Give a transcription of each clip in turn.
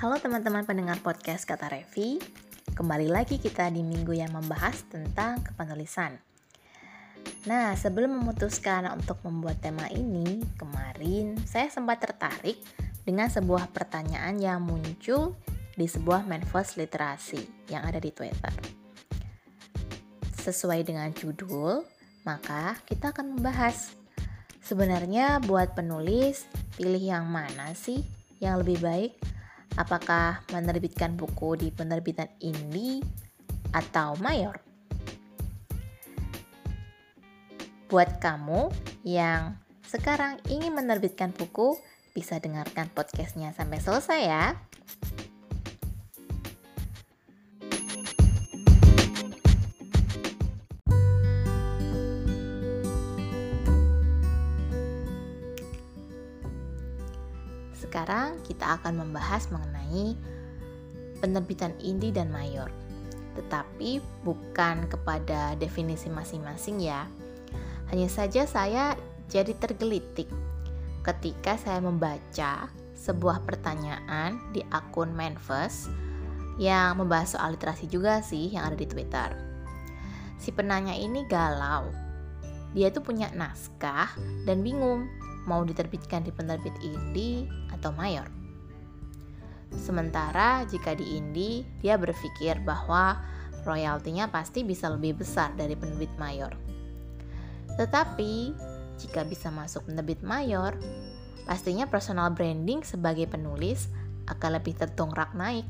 Halo teman-teman pendengar podcast Kata Revi Kembali lagi kita di minggu yang membahas tentang kepenulisan Nah sebelum memutuskan untuk membuat tema ini Kemarin saya sempat tertarik dengan sebuah pertanyaan yang muncul di sebuah manifest literasi yang ada di Twitter Sesuai dengan judul, maka kita akan membahas Sebenarnya buat penulis, pilih yang mana sih yang lebih baik? Apakah menerbitkan buku di penerbitan indie atau mayor? Buat kamu yang sekarang ingin menerbitkan buku, bisa dengarkan podcastnya sampai selesai ya. Sekarang kita akan membahas mengenai penerbitan indie dan mayor. Tetapi bukan kepada definisi masing-masing ya. Hanya saja saya jadi tergelitik ketika saya membaca sebuah pertanyaan di akun Manfest yang membahas soal literasi juga sih yang ada di Twitter. Si penanya ini galau. Dia tuh punya naskah dan bingung mau diterbitkan di penerbit indie atau mayor. Sementara jika di indie, dia berpikir bahwa royaltinya pasti bisa lebih besar dari penerbit mayor. Tetapi, jika bisa masuk penerbit mayor, pastinya personal branding sebagai penulis akan lebih tertongkrak naik.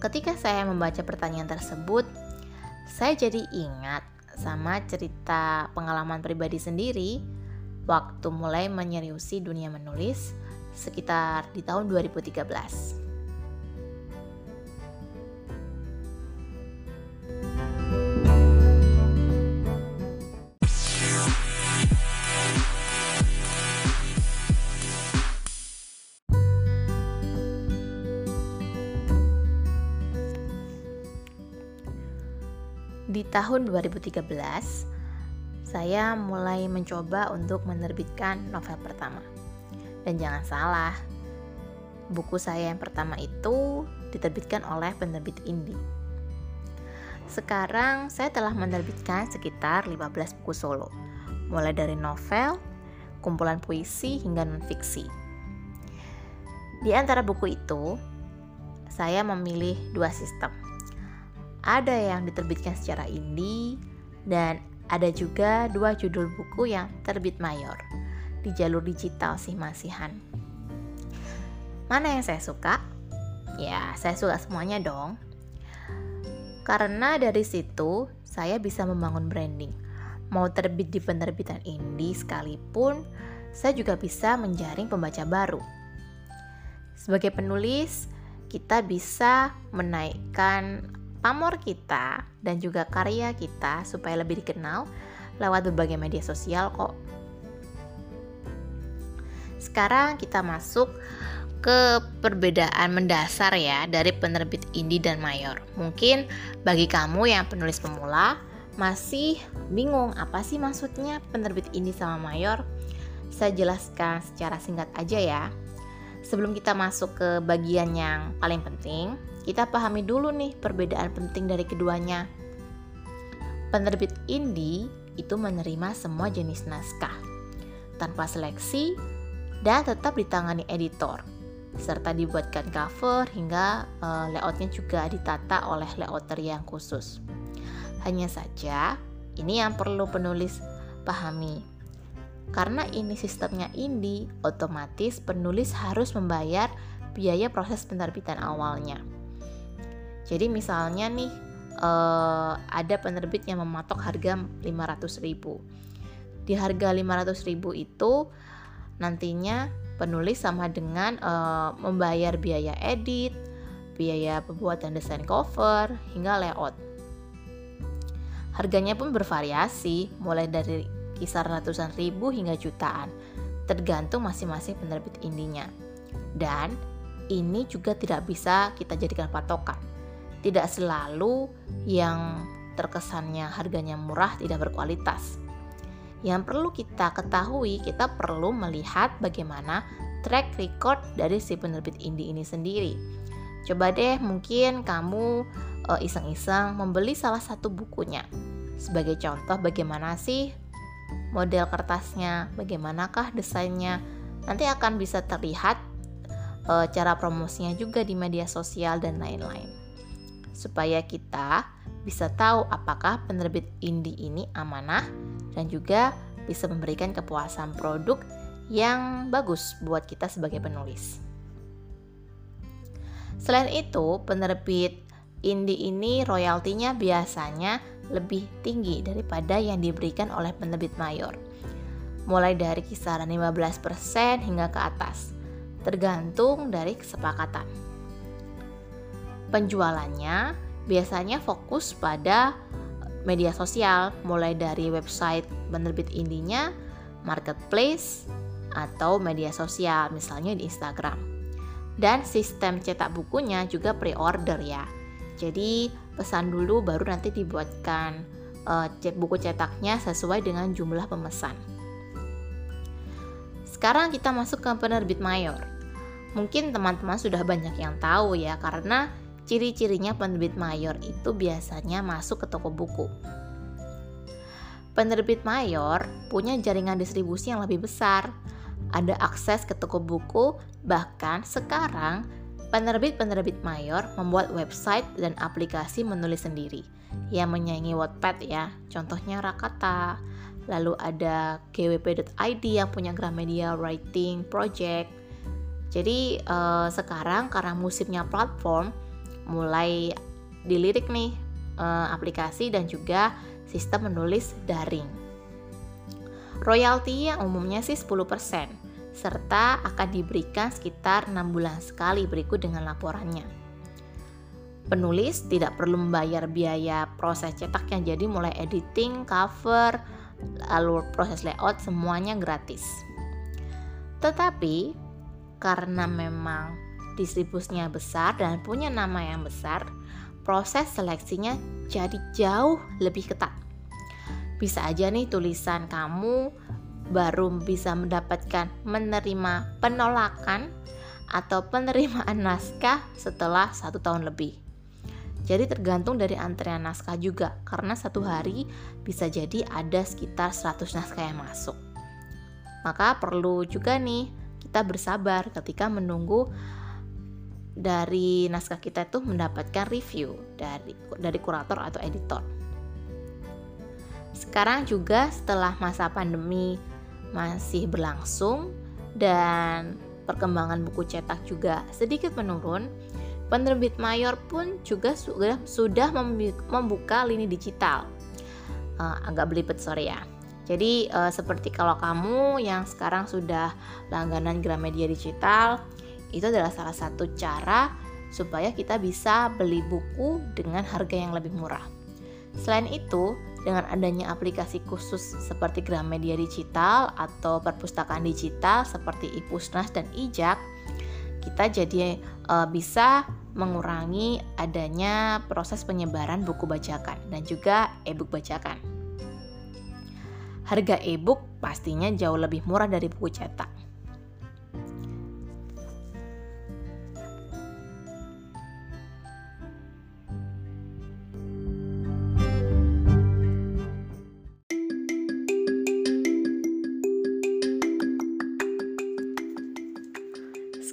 Ketika saya membaca pertanyaan tersebut, saya jadi ingat sama cerita pengalaman pribadi sendiri waktu mulai menyeriusi dunia menulis sekitar di tahun 2013. Di tahun 2013, saya mulai mencoba untuk menerbitkan novel pertama. Dan jangan salah, buku saya yang pertama itu diterbitkan oleh penerbit indie. Sekarang saya telah menerbitkan sekitar 15 buku solo, mulai dari novel, kumpulan puisi hingga non-fiksi. Di antara buku itu, saya memilih dua sistem. Ada yang diterbitkan secara indie dan ada juga dua judul buku yang terbit mayor di jalur digital sih masihan. Mana yang saya suka? Ya, saya suka semuanya dong. Karena dari situ saya bisa membangun branding. Mau terbit di penerbitan indie sekalipun, saya juga bisa menjaring pembaca baru. Sebagai penulis, kita bisa menaikkan pamor kita dan juga karya kita supaya lebih dikenal lewat berbagai media sosial kok. Sekarang kita masuk ke perbedaan mendasar ya dari penerbit indie dan mayor. Mungkin bagi kamu yang penulis pemula masih bingung apa sih maksudnya penerbit indie sama mayor? Saya jelaskan secara singkat aja ya. Sebelum kita masuk ke bagian yang paling penting, kita pahami dulu nih perbedaan penting dari keduanya. Penerbit indie itu menerima semua jenis naskah tanpa seleksi dan tetap ditangani editor serta dibuatkan cover hingga uh, layoutnya juga ditata oleh layouter yang khusus. Hanya saja ini yang perlu penulis pahami. Karena ini sistemnya indie, otomatis penulis harus membayar biaya proses penerbitan awalnya. Jadi misalnya nih uh, ada penerbit yang mematok harga 500.000. Di harga 500.000 itu nantinya penulis sama dengan uh, membayar biaya edit, biaya pembuatan desain cover hingga layout. Harganya pun bervariasi, mulai dari kisar ratusan ribu hingga jutaan, tergantung masing-masing penerbit indinya. Dan ini juga tidak bisa kita jadikan patokan tidak selalu yang terkesannya harganya murah tidak berkualitas. Yang perlu kita ketahui, kita perlu melihat bagaimana track record dari si penerbit indie ini sendiri. Coba deh mungkin kamu uh, iseng-iseng membeli salah satu bukunya. Sebagai contoh bagaimana sih model kertasnya, bagaimanakah desainnya. Nanti akan bisa terlihat uh, cara promosinya juga di media sosial dan lain-lain. Supaya kita bisa tahu apakah penerbit indie ini amanah dan juga bisa memberikan kepuasan produk yang bagus buat kita sebagai penulis. Selain itu, penerbit indie ini royaltinya biasanya lebih tinggi daripada yang diberikan oleh penerbit mayor. Mulai dari kisaran 15% hingga ke atas, tergantung dari kesepakatan. Penjualannya biasanya fokus pada media sosial, mulai dari website penerbit indinya, marketplace, atau media sosial, misalnya di Instagram. Dan sistem cetak bukunya juga pre-order ya. Jadi pesan dulu baru nanti dibuatkan uh, buku cetaknya sesuai dengan jumlah pemesan. Sekarang kita masuk ke penerbit mayor. Mungkin teman-teman sudah banyak yang tahu ya karena Ciri-cirinya penerbit mayor itu biasanya masuk ke toko buku. Penerbit mayor punya jaringan distribusi yang lebih besar, ada akses ke toko buku, bahkan sekarang penerbit-penerbit mayor membuat website dan aplikasi menulis sendiri yang menyaingi Wattpad ya. Contohnya Rakata, lalu ada gwp.id yang punya Gramedia Writing Project. Jadi eh, sekarang karena musimnya platform, mulai dilirik nih uh, aplikasi dan juga sistem menulis daring. Royalti yang umumnya sih 10%, serta akan diberikan sekitar 6 bulan sekali berikut dengan laporannya. Penulis tidak perlu membayar biaya proses cetaknya, jadi mulai editing, cover, lalu proses layout semuanya gratis. Tetapi karena memang distribusinya besar dan punya nama yang besar, proses seleksinya jadi jauh lebih ketat. Bisa aja nih tulisan kamu baru bisa mendapatkan menerima penolakan atau penerimaan naskah setelah satu tahun lebih. Jadi tergantung dari antrean naskah juga, karena satu hari bisa jadi ada sekitar 100 naskah yang masuk. Maka perlu juga nih kita bersabar ketika menunggu dari naskah kita itu mendapatkan review dari dari kurator atau editor. Sekarang juga setelah masa pandemi masih berlangsung dan perkembangan buku cetak juga sedikit menurun, penerbit mayor pun juga sudah membuka lini digital. Uh, agak belibet sorry ya. Jadi uh, seperti kalau kamu yang sekarang sudah langganan Gramedia Digital, itu adalah salah satu cara supaya kita bisa beli buku dengan harga yang lebih murah. Selain itu, dengan adanya aplikasi khusus seperti Gramedia Digital atau perpustakaan digital seperti iPusnas dan Ijak, kita jadi e, bisa mengurangi adanya proses penyebaran buku bacakan dan juga e-book bacakan. Harga e-book pastinya jauh lebih murah dari buku cetak.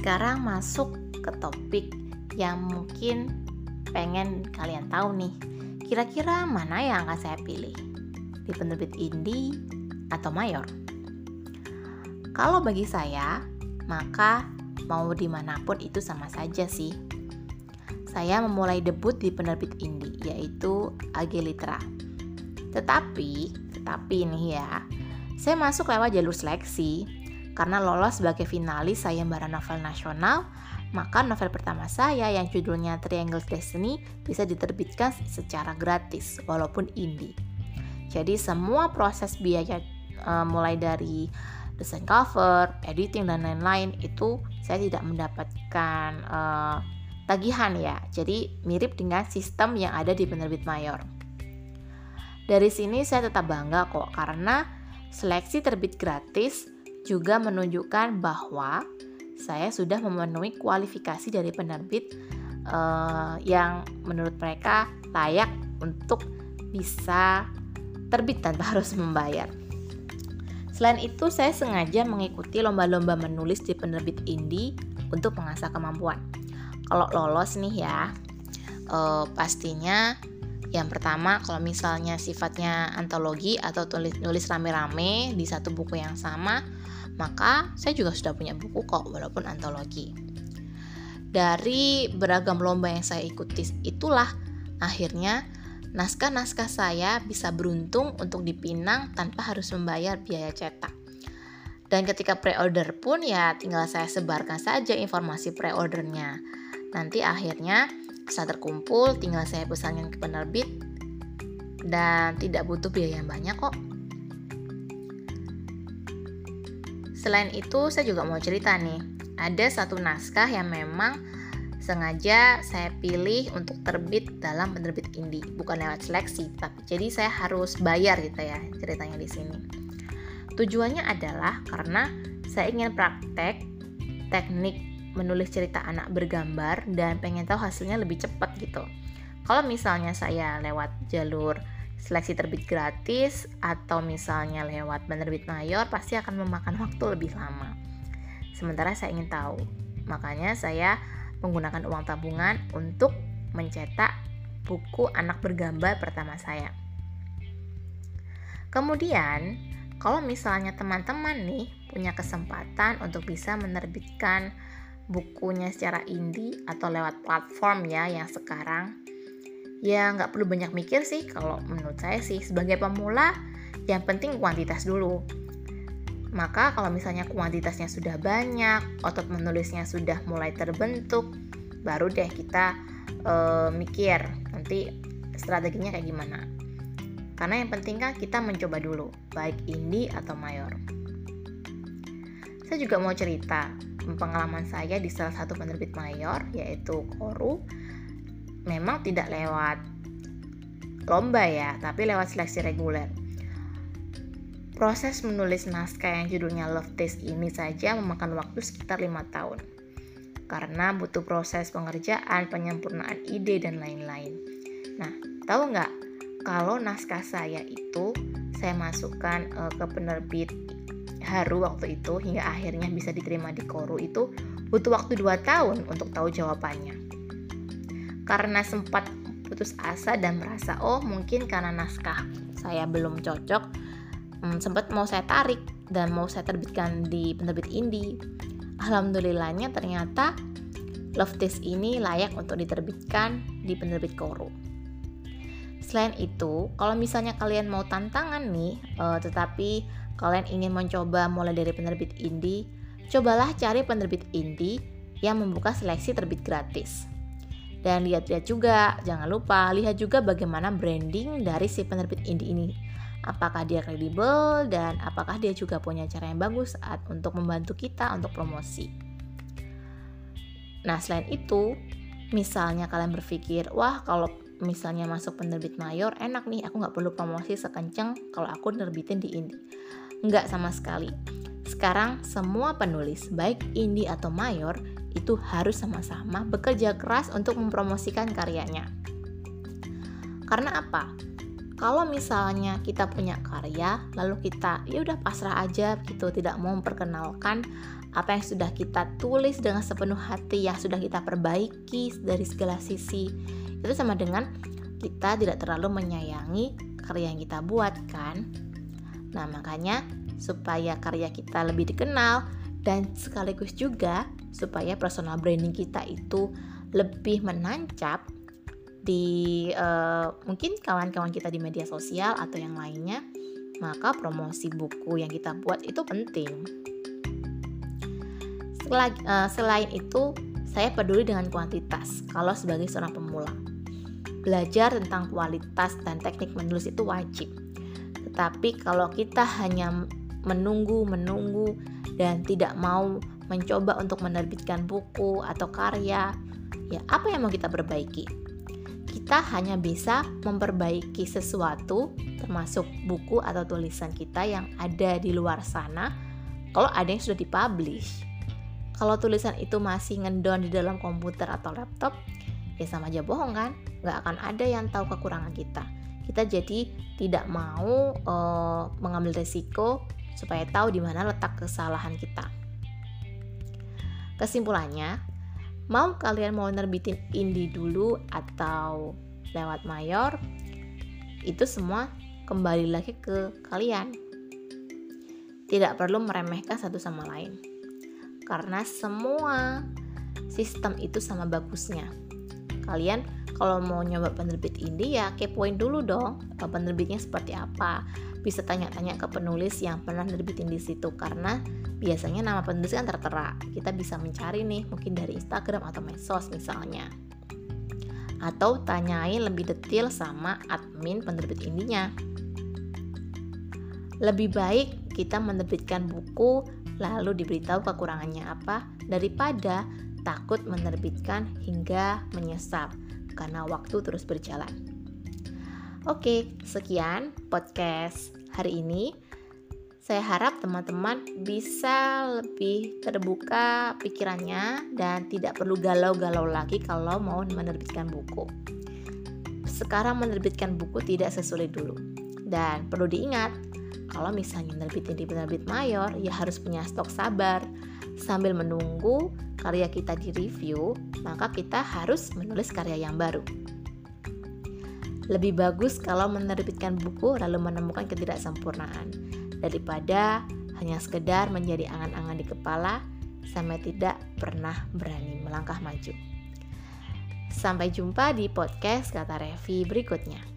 Sekarang masuk ke topik yang mungkin pengen kalian tahu nih. Kira-kira mana yang akan saya pilih? Di penerbit indie atau mayor? Kalau bagi saya, maka mau di mana pun itu sama saja sih. Saya memulai debut di penerbit indie, yaitu AG Litra. Tetapi, tetapi nih ya, saya masuk lewat jalur seleksi karena lolos sebagai finalis sayembara novel nasional, maka novel pertama saya yang judulnya Triangle Destiny bisa diterbitkan secara gratis walaupun indie. Jadi semua proses biaya uh, mulai dari desain cover, editing dan lain-lain itu saya tidak mendapatkan uh, tagihan ya. Jadi mirip dengan sistem yang ada di penerbit mayor. Dari sini saya tetap bangga kok karena seleksi terbit gratis juga menunjukkan bahwa saya sudah memenuhi kualifikasi dari penerbit uh, yang menurut mereka layak untuk bisa terbit tanpa harus membayar. Selain itu, saya sengaja mengikuti lomba-lomba menulis di penerbit indie untuk mengasah kemampuan. Kalau lolos nih ya, uh, pastinya yang pertama, kalau misalnya sifatnya antologi atau tulis nulis rame-rame di satu buku yang sama, maka saya juga sudah punya buku kok walaupun antologi. Dari beragam lomba yang saya ikuti itulah akhirnya naskah-naskah saya bisa beruntung untuk dipinang tanpa harus membayar biaya cetak. Dan ketika pre-order pun ya tinggal saya sebarkan saja informasi pre-ordernya. Nanti akhirnya setelah terkumpul, tinggal saya pesankan ke penerbit dan tidak butuh biaya yang banyak kok. Selain itu, saya juga mau cerita nih. Ada satu naskah yang memang sengaja saya pilih untuk terbit dalam penerbit indie, bukan lewat seleksi, tapi jadi saya harus bayar gitu ya ceritanya di sini. Tujuannya adalah karena saya ingin praktek teknik menulis cerita anak bergambar dan pengen tahu hasilnya lebih cepat gitu. Kalau misalnya saya lewat jalur seleksi terbit gratis atau misalnya lewat penerbit mayor pasti akan memakan waktu lebih lama. Sementara saya ingin tahu, makanya saya menggunakan uang tabungan untuk mencetak buku anak bergambar pertama saya. Kemudian, kalau misalnya teman-teman nih punya kesempatan untuk bisa menerbitkan bukunya secara indie atau lewat platform ya yang sekarang ya nggak perlu banyak mikir sih. Kalau menurut saya sih sebagai pemula yang penting kuantitas dulu. Maka kalau misalnya kuantitasnya sudah banyak otot menulisnya sudah mulai terbentuk baru deh kita e, mikir nanti strateginya kayak gimana. Karena yang penting kan kita mencoba dulu baik indie atau mayor. Saya juga mau cerita pengalaman saya di salah satu penerbit mayor yaitu Koru memang tidak lewat lomba ya, tapi lewat seleksi reguler. Proses menulis naskah yang judulnya Love Taste ini saja memakan waktu sekitar lima tahun. Karena butuh proses pengerjaan, penyempurnaan ide, dan lain-lain. Nah, tahu nggak kalau naskah saya itu saya masukkan uh, ke penerbit haru waktu itu hingga akhirnya bisa diterima di Koru itu butuh waktu 2 tahun untuk tahu jawabannya. Karena sempat putus asa dan merasa oh mungkin karena naskah saya belum cocok hmm, sempat mau saya tarik dan mau saya terbitkan di penerbit indie. Alhamdulillahnya ternyata Love Taste ini layak untuk diterbitkan di penerbit Koru. Selain itu, kalau misalnya kalian mau tantangan nih, uh, tetapi kalian ingin mencoba mulai dari penerbit indie, cobalah cari penerbit indie yang membuka seleksi terbit gratis. Dan lihat-lihat juga, jangan lupa lihat juga bagaimana branding dari si penerbit indie ini. Apakah dia kredibel dan apakah dia juga punya cara yang bagus saat untuk membantu kita untuk promosi. Nah, selain itu, misalnya kalian berpikir, wah kalau misalnya masuk penerbit mayor enak nih aku nggak perlu promosi sekenceng kalau aku nerbitin di indie Nggak sama sekali. Sekarang semua penulis, baik indie atau mayor, itu harus sama-sama bekerja keras untuk mempromosikan karyanya. Karena apa? Kalau misalnya kita punya karya, lalu kita ya udah pasrah aja gitu, tidak mau memperkenalkan apa yang sudah kita tulis dengan sepenuh hati yang sudah kita perbaiki dari segala sisi. Itu sama dengan kita tidak terlalu menyayangi karya yang kita buat kan? Nah, makanya supaya karya kita lebih dikenal dan sekaligus juga supaya personal branding kita itu lebih menancap di uh, mungkin kawan-kawan kita di media sosial atau yang lainnya, maka promosi buku yang kita buat itu penting. Selain, uh, selain itu, saya peduli dengan kuantitas kalau sebagai seorang pemula. Belajar tentang kualitas dan teknik menulis itu wajib tetapi kalau kita hanya menunggu, menunggu dan tidak mau mencoba untuk menerbitkan buku atau karya, ya apa yang mau kita perbaiki? Kita hanya bisa memperbaiki sesuatu termasuk buku atau tulisan kita yang ada di luar sana kalau ada yang sudah dipublish. Kalau tulisan itu masih ngendon di dalam komputer atau laptop, ya sama aja bohong kan? Nggak akan ada yang tahu kekurangan kita. Kita jadi tidak mau uh, mengambil resiko supaya tahu di mana letak kesalahan kita. Kesimpulannya, mau kalian mau nerbitin indie dulu atau lewat mayor, itu semua kembali lagi ke kalian. Tidak perlu meremehkan satu sama lain. Karena semua sistem itu sama bagusnya. Kalian kalau mau nyoba penerbit indie ya kepoin dulu dong penerbitnya seperti apa. Bisa tanya-tanya ke penulis yang pernah nerbitin di situ karena biasanya nama penulis kan tertera. Kita bisa mencari nih mungkin dari Instagram atau medsos misalnya. Atau tanyain lebih detail sama admin penerbit indinya. Lebih baik kita menerbitkan buku lalu diberitahu kekurangannya apa daripada takut menerbitkan hingga menyesal karena waktu terus berjalan. Oke, sekian podcast hari ini. Saya harap teman-teman bisa lebih terbuka pikirannya dan tidak perlu galau-galau lagi kalau mau menerbitkan buku. Sekarang menerbitkan buku tidak sesulit dulu. Dan perlu diingat, kalau misalnya menerbitin di penerbit mayor, ya harus punya stok sabar. Sambil menunggu karya kita di-review, maka kita harus menulis karya yang baru. Lebih bagus kalau menerbitkan buku lalu menemukan ketidaksempurnaan daripada hanya sekedar menjadi angan-angan di kepala sampai tidak pernah berani melangkah maju. Sampai jumpa di podcast kata Revi berikutnya.